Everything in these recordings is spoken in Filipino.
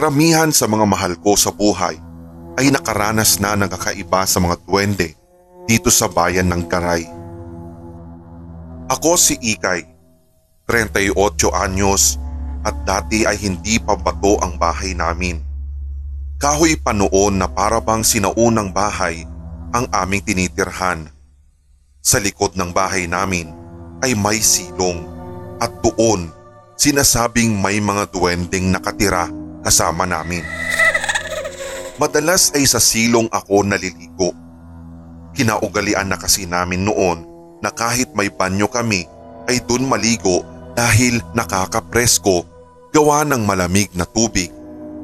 Karamihan sa mga mahal ko sa buhay ay nakaranas na ng kakaiba sa mga duwende dito sa bayan ng Karay. Ako si Ikay, 38 anyos at dati ay hindi pa bato ang bahay namin. Kahoy pa noon na para bang sinaunang bahay ang aming tinitirhan. Sa likod ng bahay namin ay may silong at doon sinasabing may mga duwending nakatira kasama namin. Madalas ay sa silong ako naliligo. Kinaugalian na kasi namin noon na kahit may banyo kami ay dun maligo dahil nakakapresko gawa ng malamig na tubig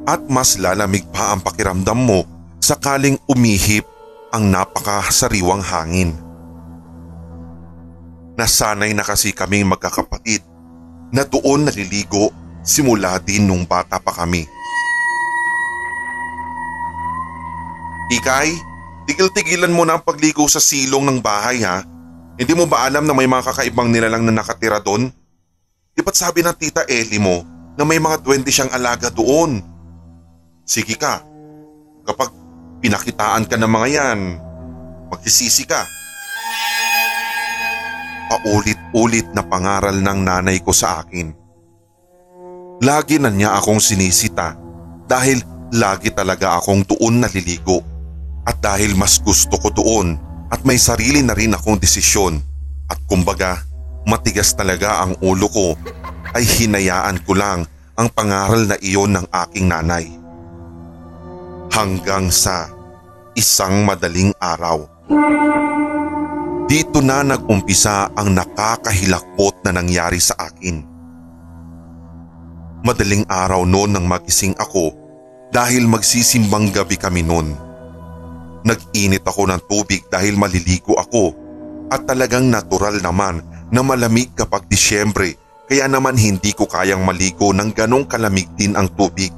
at mas lalamig pa ang pakiramdam mo sakaling umihip ang napakasariwang hangin. Nasanay na kasi kaming magkakapatid na doon naliligo simula din nung bata pa kami. Ikay, tigil-tigilan mo na ang pagligo sa silong ng bahay ha. Hindi mo ba alam na may mga kakaibang nilalang na nakatira doon? Di ba't sabi ng tita Ellie mo na may mga duwende siyang alaga doon? Sige ka, kapag pinakitaan ka ng mga yan, magsisisi ka. Paulit-ulit na pangaral ng nanay ko sa akin. Lagi na niya akong sinisita dahil lagi talaga akong doon naliligo. At dahil mas gusto ko doon at may sarili na rin akong desisyon at kumbaga matigas talaga ang ulo ko ay hinayaan ko lang ang pangaral na iyon ng aking nanay. Hanggang sa isang madaling araw. Dito na nag-umpisa ang nakakahilakbot na nangyari sa akin. Madaling araw noon nang magising ako dahil magsisimbang gabi kami noon. Nag-init ako ng tubig dahil maliligo ako at talagang natural naman na malamig kapag Disyembre kaya naman hindi ko kayang maligo ng ganong kalamig din ang tubig.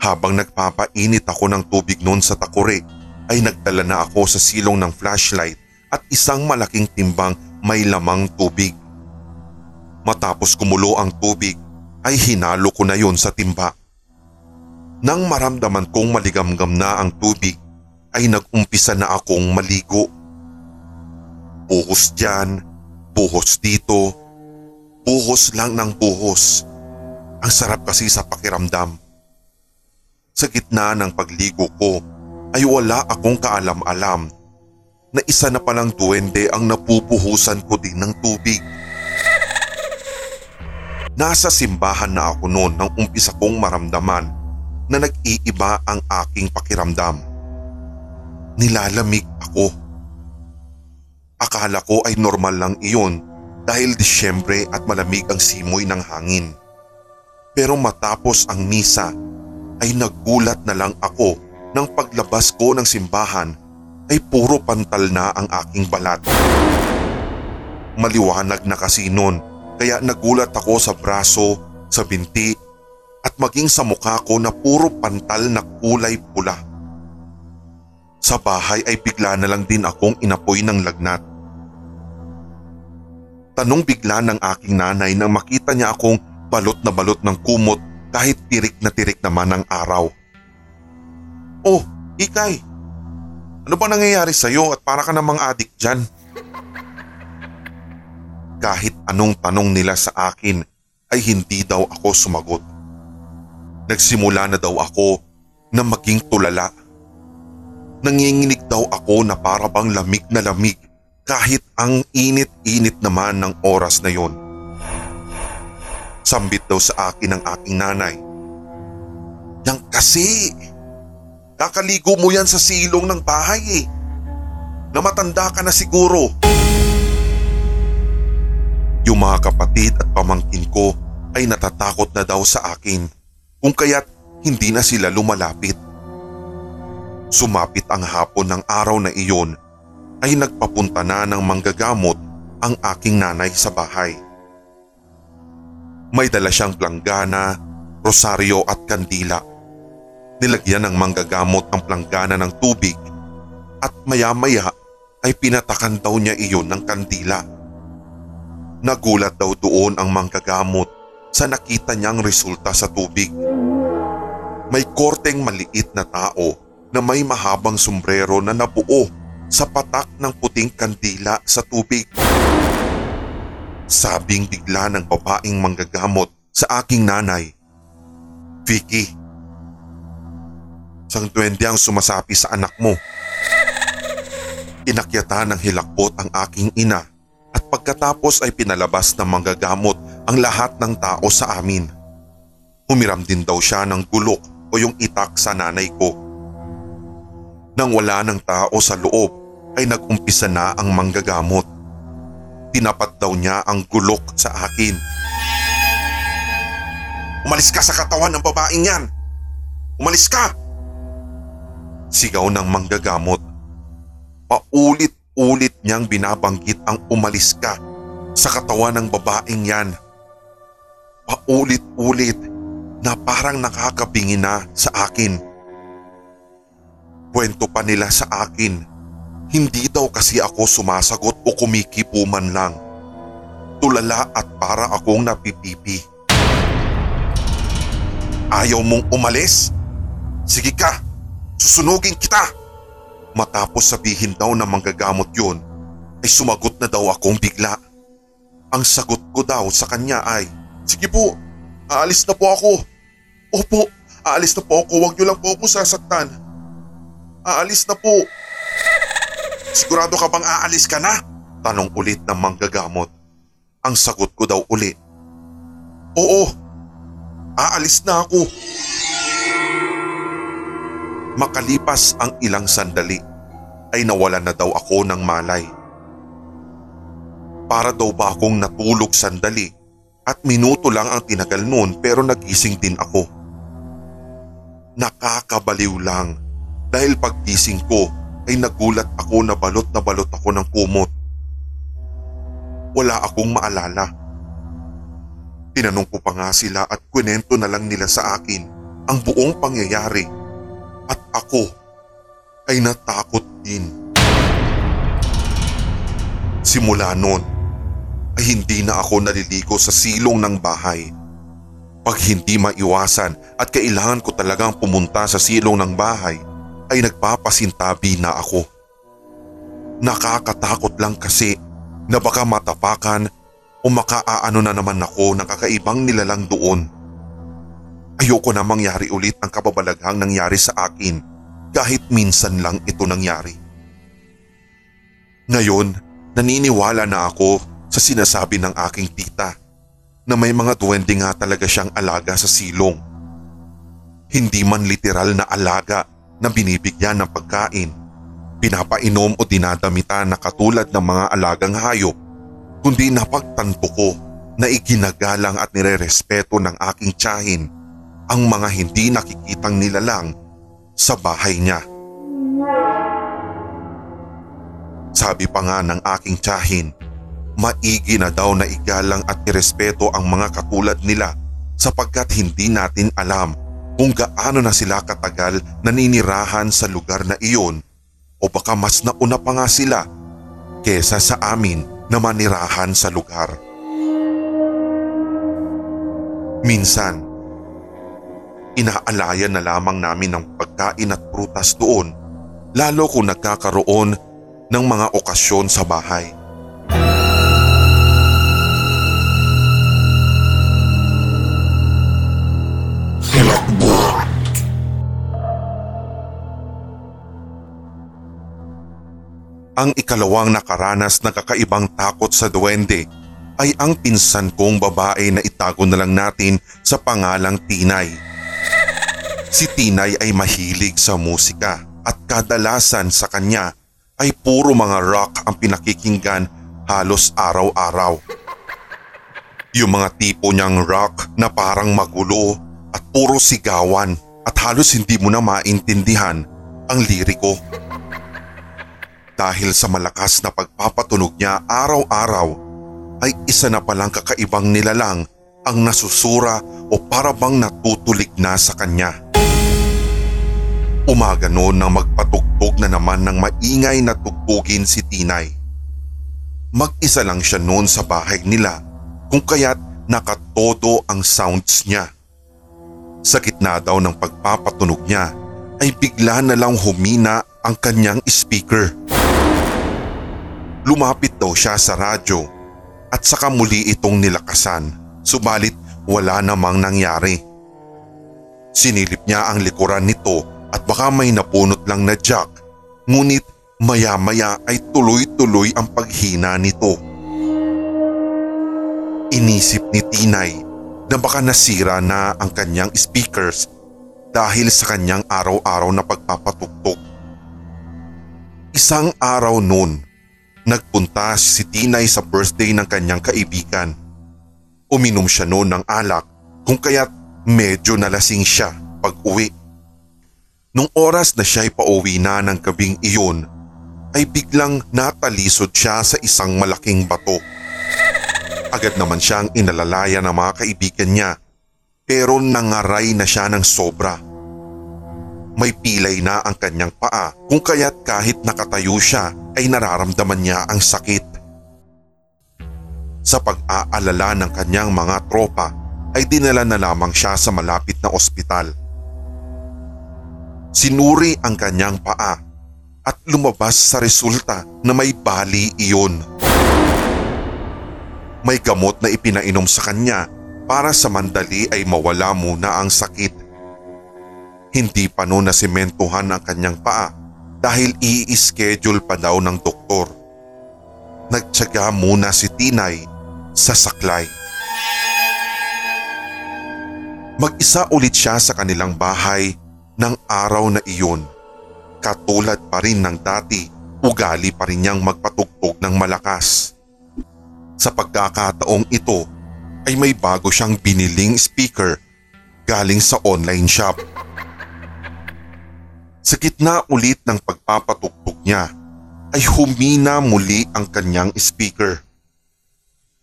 Habang nagpapainit ako ng tubig noon sa takore ay nagdala na ako sa silong ng flashlight at isang malaking timbang may lamang tubig. Matapos kumulo ang tubig ay hinalo ko na yon sa timba. Nang maramdaman kong maligamgam na ang tubig ay nagumpisa na akong maligo. Buhos dyan, buhos dito, buhos lang ng buhos. Ang sarap kasi sa pakiramdam. Sa gitna ng pagligo ko ay wala akong kaalam-alam na isa na palang duwende ang napupuhusan ko din ng tubig. Nasa simbahan na ako noon nang umpisa kong maramdaman na nag-iiba ang aking pakiramdam. Nilalamig ako. Akala ko ay normal lang iyon dahil Disyembre at malamig ang simoy ng hangin. Pero matapos ang misa ay nagulat na lang ako nang paglabas ko ng simbahan ay puro pantal na ang aking balat. Maliwanag na kasi noon kaya nagulat ako sa braso, sa binti at maging sa mukha ko na puro pantal na kulay pula. Sa bahay ay bigla na lang din akong inapoy ng lagnat. Tanong bigla ng aking nanay nang makita niya akong balot na balot ng kumot kahit tirik na tirik naman ang araw. Oh, Ikay, ano ba nangyayari sa'yo at para ka namang adik dyan? Kahit anong tanong nila sa akin ay hindi daw ako sumagot. Nagsimula na daw ako na maging tulala. Nanginginig daw ako na para bang lamig na lamig kahit ang init-init naman ng oras na yon. Sambit daw sa akin ng aking nanay. Yang kasi Kakaligo mo yan sa silong ng bahay eh. Na matanda ka na siguro. Yung mga kapatid at pamangkin ko ay natatakot na daw sa akin kung kaya't hindi na sila lumalapit. Sumapit ang hapon ng araw na iyon ay nagpapunta na ng manggagamot ang aking nanay sa bahay. May dala siyang planggana, rosaryo at kandila nilagyan ng manggagamot ang planggana ng tubig at maya-maya ay pinatakan daw niya iyon ng kandila. Nagulat daw doon ang manggagamot sa nakita niyang resulta sa tubig. May korteng maliit na tao na may mahabang sombrero na nabuo sa patak ng puting kandila sa tubig. Sabing bigla ng babaeng manggagamot sa aking nanay. Vicky, sang duwende ang sumasapi sa anak mo. Inakyatan ng hilakbot ang aking ina pagkatapos ay pinalabas ng manggagamot ang lahat ng tao sa amin. Humiram din daw siya ng gulok o yung itak sa nanay ko. Nang wala ng tao sa loob ay nagumpisa na ang manggagamot. Tinapat daw niya ang gulok sa akin. Umalis ka sa katawan ng babaeng yan! Umalis ka! Sigaw ng manggagamot. Paulit-ulit niyang binabanggit ang umalis ka sa katawan ng babaeng yan. Paulit-ulit na parang nakakabingi na sa akin. Kwento pa nila sa akin hindi daw kasi ako sumasagot o kumikipo man lang. Tulala at para akong napipipi. Ayaw mong umalis? Sige ka, susunugin kita. Matapos sabihin daw na manggagamot yun, ay sumagot na daw akong bigla. Ang sagot ko daw sa kanya ay, Sige po, aalis na po ako. Opo, aalis na po ako, huwag niyo lang po ako sasaktan. Aalis na po. Sigurado ka bang aalis ka na? Tanong ulit ng manggagamot. Ang sagot ko daw uli. Oo, aalis na ako. Makalipas ang ilang sandali ay nawala na daw ako ng malay. Para daw ba akong natulog sandali at minuto lang ang tinagal noon pero nagising din ako. Nakakabaliw lang dahil paggising ko ay nagulat ako na balot na balot ako ng kumot. Wala akong maalala. Tinanong ko pa nga sila at kwento na lang nila sa akin ang buong pangyayari at ako ay natakot din. Simula noon ay hindi na ako naliligo sa silong ng bahay. Pag hindi maiwasan at kailangan ko talagang pumunta sa silong ng bahay ay nagpapasintabi na ako. Nakakatakot lang kasi na baka matapakan o makaaano na naman ako ng kakaibang nilalang doon. Ayoko na mangyari ulit ang kababalaghang nangyari sa akin kahit minsan lang ito nangyari. Ngayon, naniniwala na ako sa sinasabi ng aking tita na may mga duwende nga talaga siyang alaga sa silong. Hindi man literal na alaga na binibigyan ng pagkain, pinapainom o dinadamitan na katulad ng mga alagang hayop, kundi napagtanto ko na iginagalang at nirerespeto ng aking tiyahin ang mga hindi nakikitang nilalang sa bahay niya. Sabi pa nga ng aking tiyahin, maigi na daw na igalang at irespeto ang mga katulad nila sapagkat hindi natin alam kung gaano na sila katagal naninirahan sa lugar na iyon o baka mas nauna pa nga sila kesa sa amin na manirahan sa lugar. Minsan, inaalayan na lamang namin ng pagkain at prutas doon lalo kung nagkakaroon ng mga okasyon sa bahay. Ang ikalawang nakaranas ng kakaibang takot sa duwende ay ang pinsan kong babae na itago na lang natin sa pangalang Tinay. Si Tinay ay mahilig sa musika at kadalasan sa kanya ay puro mga rock ang pinakikinggan halos araw-araw. Yung mga tipo niyang rock na parang magulo at puro sigawan at halos hindi mo na maintindihan ang liriko dahil sa malakas na pagpapatunog niya araw-araw ay isa na palang kakaibang nilalang ang nasusura o parabang natutulig na sa kanya. Umaga noon nang magpatugtog na naman ng maingay na tugtugin si Tinay. Mag-isa lang siya noon sa bahay nila kung kaya't nakatodo ang sounds niya. Sa gitna daw ng pagpapatunog niya ay bigla na lang humina ang kanyang speaker. Lumapit daw siya sa radyo at saka muli itong nilakasan subalit wala namang nangyari. Sinilip niya ang likuran nito at baka may napunot lang na jack ngunit maya-maya ay tuloy-tuloy ang paghina nito. Inisip ni Tinay na baka nasira na ang kanyang speakers dahil sa kanyang araw-araw na pagpapatugtog. Isang araw noon, nagpunta si Tinay sa birthday ng kanyang kaibigan. Uminom siya noon ng alak kung kaya't medyo nalasing siya pag uwi. Nung oras na siya'y pauwi na ng gabing iyon, ay biglang natalisod siya sa isang malaking bato. Agad naman siyang inalalaya ng mga kaibigan niya pero nangaray na siya ng sobra. May pilay na ang kanyang paa kung kaya't kahit nakatayo siya ay nararamdaman niya ang sakit. Sa pag-aalala ng kanyang mga tropa ay dinala na lamang siya sa malapit na ospital. Sinuri ang kanyang paa at lumabas sa resulta na may bali iyon. May gamot na ipinainom sa kanya para sa mandali ay mawala muna ang sakit. Hindi pa noon nasimentuhan ang kanyang paa dahil i-schedule pa daw ng doktor. Nagtyaga muna si Tinay sa saklay. Mag-isa ulit siya sa kanilang bahay ng araw na iyon. Katulad pa rin ng dati, ugali pa rin niyang magpatugtog ng malakas. Sa pagkakataong ito ay may bago siyang biniling speaker galing sa online shop. Sa gitna ulit ng pagpapatugtog niya ay humina muli ang kanyang speaker.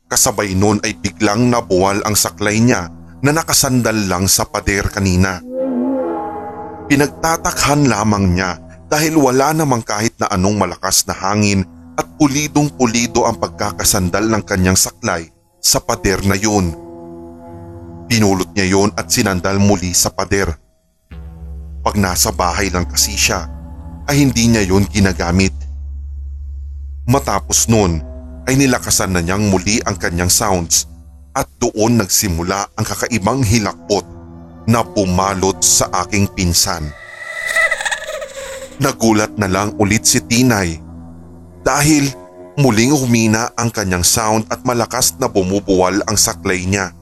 Kasabay noon ay biglang nabuwal ang saklay niya na nakasandal lang sa pader kanina. Pinagtatakhan lamang niya dahil wala namang kahit na anong malakas na hangin at pulidong pulido ang pagkakasandal ng kanyang saklay sa pader na yun. Pinulot niya yon at sinandal muli sa pader. Pag nasa bahay lang kasi siya ay hindi niya yon ginagamit. Matapos nun ay nilakasan na niyang muli ang kanyang sounds at doon nagsimula ang kakaibang hilakbot na pumalot sa aking pinsan. Nagulat na lang ulit si Tinay dahil muling humina ang kanyang sound at malakas na bumubuwal ang saklay niya.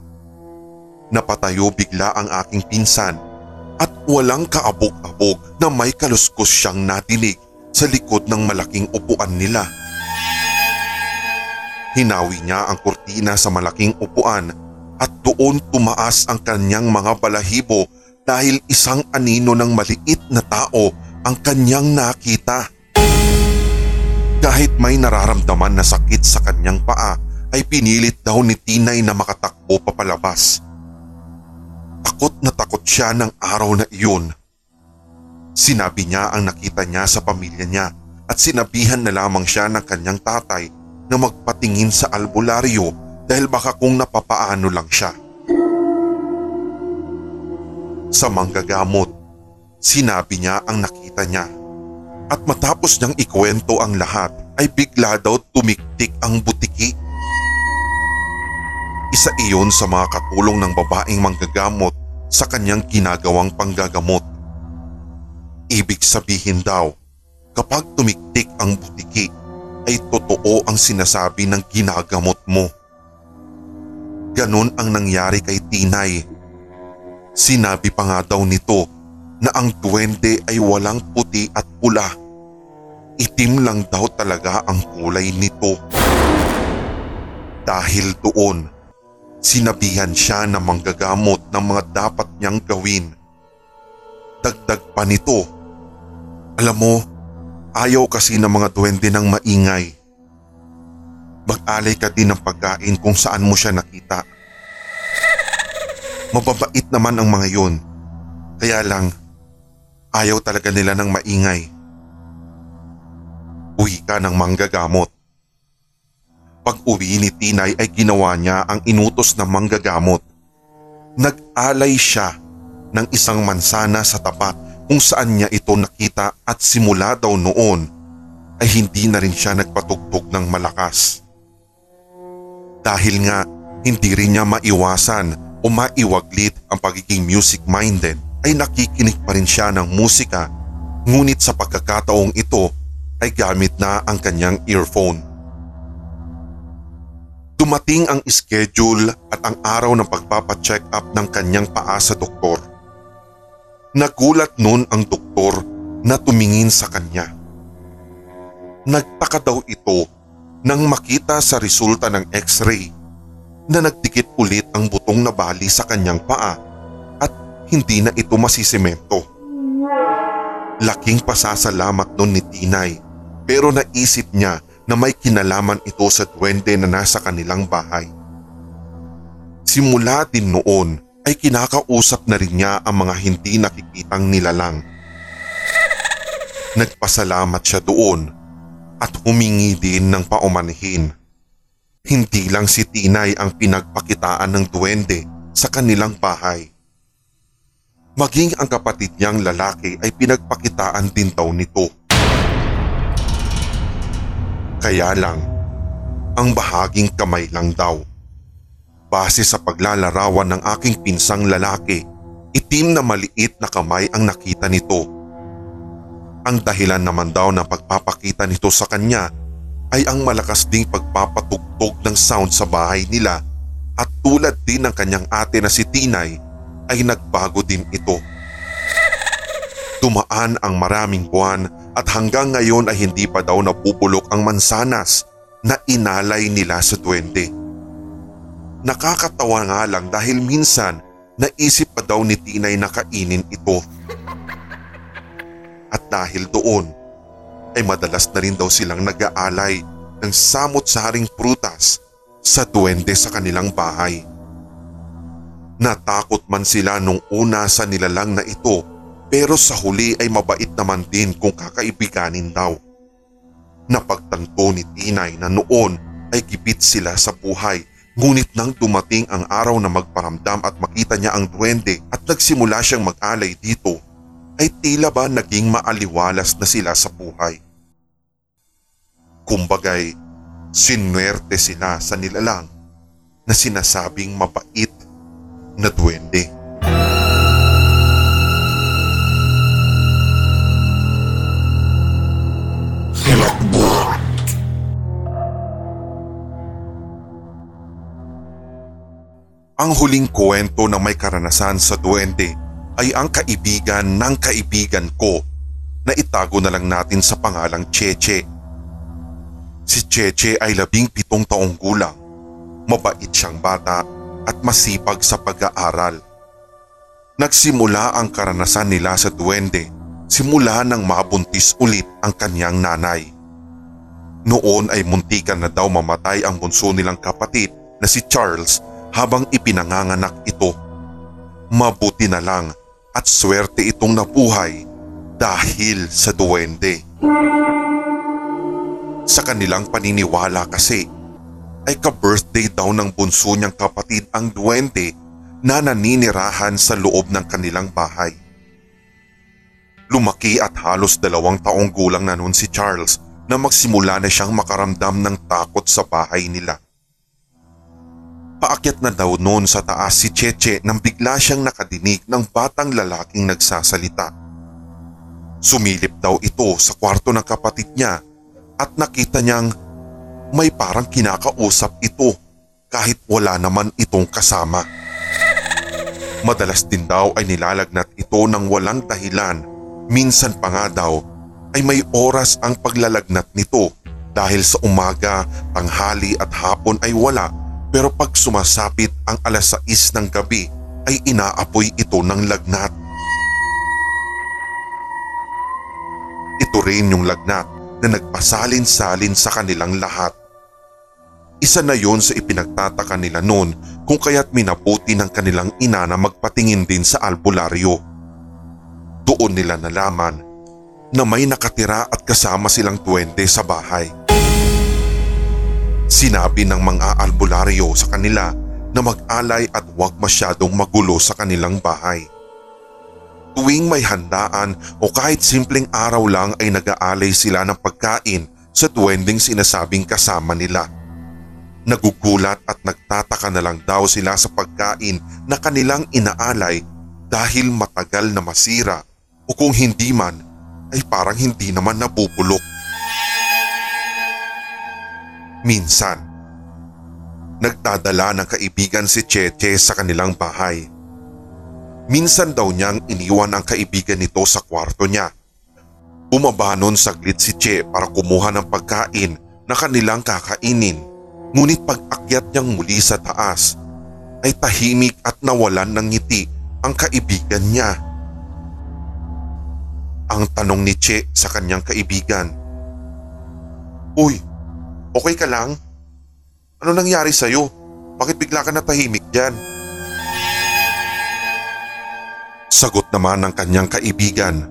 Napatayo bigla ang aking pinsan at walang kaabog-abog na may kaluskos siyang natinig sa likod ng malaking upuan nila. Hinawi niya ang kurtina sa malaking upuan at doon tumaas ang kanyang mga balahibo dahil isang anino ng maliit na tao ang kanyang nakita. Kahit may nararamdaman na sakit sa kanyang paa ay pinilit daw ni Tinay na makatakbo papalabas. Takot na takot siya ng araw na iyon. Sinabi niya ang nakita niya sa pamilya niya at sinabihan na lamang siya ng kanyang tatay na magpatingin sa albularyo dahil baka kung napapaano lang siya. Sa manggagamot, sinabi niya ang nakita niya at matapos niyang ikwento ang lahat ay bigla daw tumiktik ang butiki. Isa iyon sa mga katulong ng babaeng manggagamot sa kanyang ginagawang panggagamot. Ibig sabihin daw, kapag tumiktik ang butiki ay totoo ang sinasabi ng ginagamot mo. Ganon ang nangyari kay Tinay. Sinabi pa nga daw nito na ang duwende ay walang puti at pula. Itim lang daw talaga ang kulay nito. Dahil doon, sinabihan siya na manggagamot ng mga dapat niyang gawin. Dagdag pa nito, alam mo, ayaw kasi ng mga duwende ng maingay. Mag-alay ka din ng pagkain kung saan mo siya nakita. Mababait naman ang mga yun. Kaya lang, ayaw talaga nila ng maingay. Uwi ka ng manggagamot. Pag uwi ni Tinay ay ginawa niya ang inutos ng manggagamot. Nag-alay siya ng isang mansana sa tapat kung saan niya ito nakita at simula daw noon ay hindi na rin siya nagpatugtog ng malakas. Dahil nga hindi rin niya maiwasan o maiwaglit ang pagiging music-minded ay nakikinig pa rin siya ng musika ngunit sa pagkakataong ito ay gamit na ang kanyang earphone. Dumating ang schedule at ang araw ng pagpapacheck up ng kanyang paa sa doktor. Nagulat noon ang doktor na tumingin sa kanya. Nagtaka daw ito nang makita sa resulta ng x-ray na nagdikit ulit ang butong na bali sa kanyang paa at hindi na ito masisemento. Laking pasasalamat noon ni Tinay pero naisip niya na may kinalaman ito sa duwende na nasa kanilang bahay. Simula din noon ay kinakausap na rin niya ang mga hindi nakikitang nilalang. Nagpasalamat siya doon at humingi din ng paumanhin. Hindi lang si Tinay ang pinagpakitaan ng duwende sa kanilang bahay. Maging ang kapatid niyang lalaki ay pinagpakitaan din daw nito. Kaya lang, ang bahaging kamay lang daw. Base sa paglalarawan ng aking pinsang lalaki, itim na maliit na kamay ang nakita nito. Ang dahilan naman daw ng pagpapakita nito sa kanya ay ang malakas ding pagpapatugtog ng sound sa bahay nila at tulad din ng kanyang ate na si Tinay ay nagbago din ito. Dumaan ang maraming buwan at hanggang ngayon ay hindi pa daw napupulok ang mansanas na inalay nila sa duwende. Nakakatawa nga lang dahil minsan naisip pa daw ni Tinay na kainin ito. At dahil doon ay madalas na rin daw silang nag-aalay ng samot-saring prutas sa duwende sa kanilang bahay. Natakot man sila nung una sa nilalang na ito pero sa huli ay mabait naman din kung kakaibiganin daw. Napagtanto ni Tinay na noon ay gipit sila sa buhay ngunit nang dumating ang araw na magparamdam at makita niya ang duwende at nagsimula siyang mag-alay dito ay tila ba naging maaliwalas na sila sa buhay. Kumbagay, sinwerte sila sa nilalang na sinasabing mabait na duwende. Ang huling kwento ng may karanasan sa duwende ay ang kaibigan ng kaibigan ko na itago na lang natin sa pangalang Cheche. Si Cheche ay labing pitong taong gulang, mabait siyang bata at masipag sa pag-aaral. Nagsimula ang karanasan nila sa duwende simula nang mabuntis ulit ang kanyang nanay. Noon ay muntikan na daw mamatay ang bunso nilang kapatid na si Charles habang ipinanganganak ito. Mabuti na lang at swerte itong nabuhay dahil sa duwende. Sa kanilang paniniwala kasi ay ka-birthday daw ng bunso niyang kapatid ang duwende na naninirahan sa loob ng kanilang bahay. Lumaki at halos dalawang taong gulang na noon si Charles na magsimula na siyang makaramdam ng takot sa bahay nila. Paakyat na daw noon sa taas si Cheche nang bigla siyang nakadinig ng batang lalaking nagsasalita. Sumilip daw ito sa kwarto ng kapatid niya at nakita niyang may parang kinakausap ito kahit wala naman itong kasama. Madalas din daw ay nilalagnat ito ng walang dahilan. Minsan pa nga daw ay may oras ang paglalagnat nito dahil sa umaga, tanghali at hapon ay wala pero pag sumasapit ang alas 6 ng gabi ay inaapoy ito ng lagnat. Ito rin yung lagnat na nagpasalin-salin sa kanilang lahat. Isa na yon sa ipinagtataka nila noon kung kaya't minabuti ng kanilang ina na magpatingin din sa albularyo. Doon nila nalaman na may nakatira at kasama silang duwende sa bahay. Sinabi ng mga albularyo sa kanila na mag-alay at huwag masyadong magulo sa kanilang bahay. Tuwing may handaan o kahit simpleng araw lang ay nag-aalay sila ng pagkain sa duwending sinasabing kasama nila. Nagugulat at nagtataka na lang daw sila sa pagkain na kanilang inaalay dahil matagal na masira o kung hindi man ay parang hindi naman nabubulok. Minsan, nagdadala ng kaibigan si Cheche sa kanilang bahay. Minsan daw niyang iniwan ang kaibigan nito sa kwarto niya. Bumabanon saglit si Che para kumuha ng pagkain na kanilang kakainin. Ngunit pag akyat niyang muli sa taas, ay tahimik at nawalan ng ngiti ang kaibigan niya. Ang tanong ni Che sa kanyang kaibigan. Uy, okay ka lang? Ano nangyari sa'yo? Bakit bigla ka natahimik dyan? Sagot naman ng kanyang kaibigan.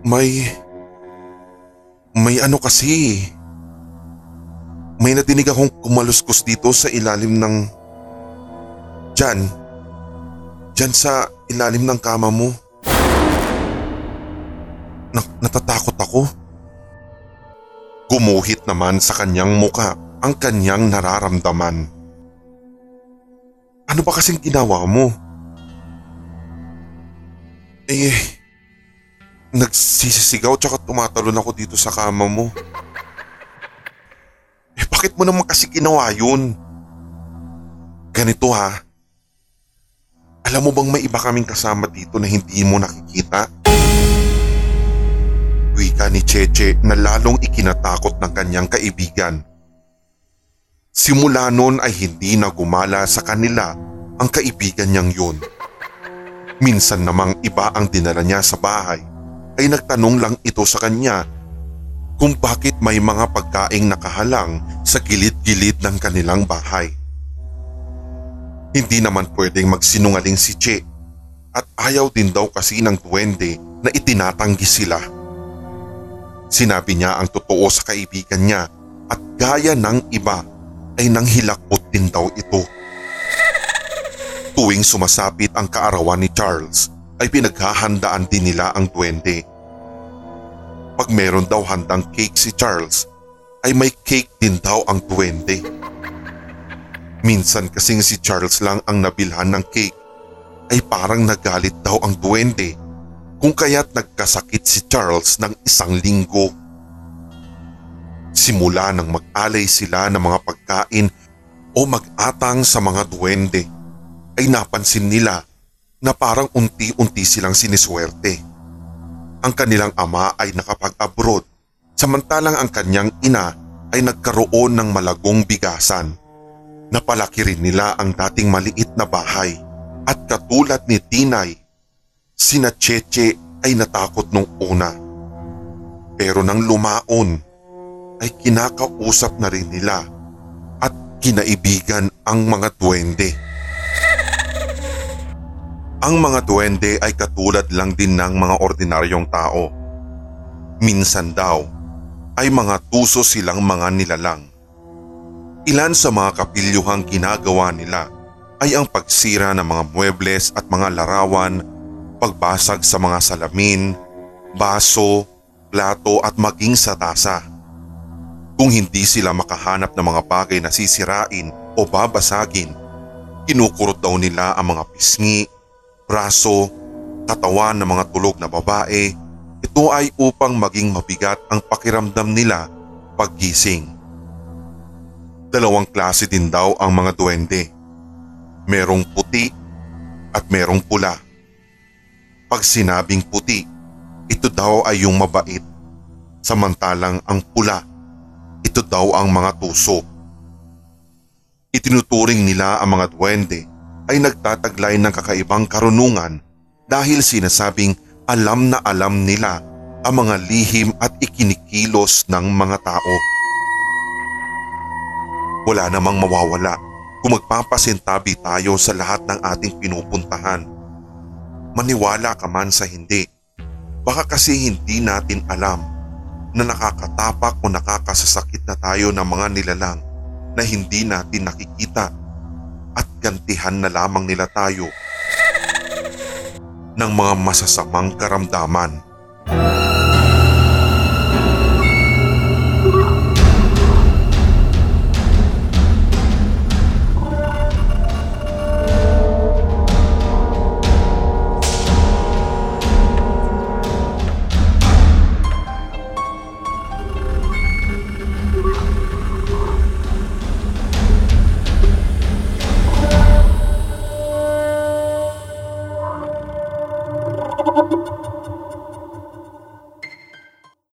May... May ano kasi... May nadinig akong kumaluskos dito sa ilalim ng... Diyan. Diyan sa ilalim ng kama mo. Na- natatakot ako. Gumuhit naman sa kanyang muka ang kanyang nararamdaman. Ano ba kasing ginawa mo? Eh, nagsisisigaw tsaka tumatalon ako dito sa kama mo. Eh bakit mo naman kasi ginawa yun? Ganito ha. Alam mo bang may iba kaming kasama dito na hindi mo nakikita? Ni Cheche na lalong ikinatakot ng kanyang kaibigan. Simula noon ay hindi na gumala sa kanila ang kaibigan niyang yun. Minsan namang iba ang dinala niya sa bahay ay nagtanong lang ito sa kanya kung bakit may mga pagkaing nakahalang sa gilid-gilid ng kanilang bahay. Hindi naman pwedeng magsinungaling si Che at ayaw din daw kasi ng duwende na itinatanggi sila. Sinabi niya ang totoo sa kaibigan niya at gaya ng iba ay nanghilakbot din daw ito. Tuwing sumasapit ang kaarawan ni Charles ay pinaghahandaan din nila ang duwende. Pag meron daw handang cake si Charles ay may cake din daw ang duwende. Minsan kasing si Charles lang ang nabilhan ng cake ay parang nagalit daw ang duwende kung kaya't nagkasakit si Charles ng isang linggo. Simula nang mag-alay sila ng mga pagkain o mag-atang sa mga duwende ay napansin nila na parang unti-unti silang siniswerte. Ang kanilang ama ay nakapag-abroad samantalang ang kanyang ina ay nagkaroon ng malagong bigasan. Napalaki rin nila ang dating maliit na bahay at katulad ni Tinay, sina Cheche ay natakot nung una. Pero nang lumaon ay kinakausap na rin nila at kinaibigan ang mga duwende. Ang mga duwende ay katulad lang din ng mga ordinaryong tao. Minsan daw ay mga tuso silang mga nilalang. Ilan sa mga kapilyuhang ginagawa nila ay ang pagsira ng mga muebles at mga larawan, pagbasag sa mga salamin, baso, plato at maging sa tasa. Kung hindi sila makahanap ng mga bagay na sisirain o babasagin, kinukurot daw nila ang mga pisngi, braso, katawan ng mga tulog na babae, ito ay upang maging mabigat ang pakiramdam nila paggising. Dalawang klase din daw ang mga duwende. Merong puti at merong pula. Pag sinabing puti, ito daw ay yung mabait. Samantalang ang pula, ito daw ang mga tuso. Itinuturing nila ang mga duwende ay nagtataglay ng kakaibang karunungan dahil sinasabing alam na alam nila ang mga lihim at ikinikilos ng mga tao. Wala namang mawawala kung magpapasintabi tayo sa lahat ng ating pinupuntahan. Maniwala ka man sa hindi, baka kasi hindi natin alam na nakakatapak o nakakasasakit na tayo ng mga nilalang na hindi natin nakikita at gantihan na lamang nila tayo. ng mga masasamang karamdaman.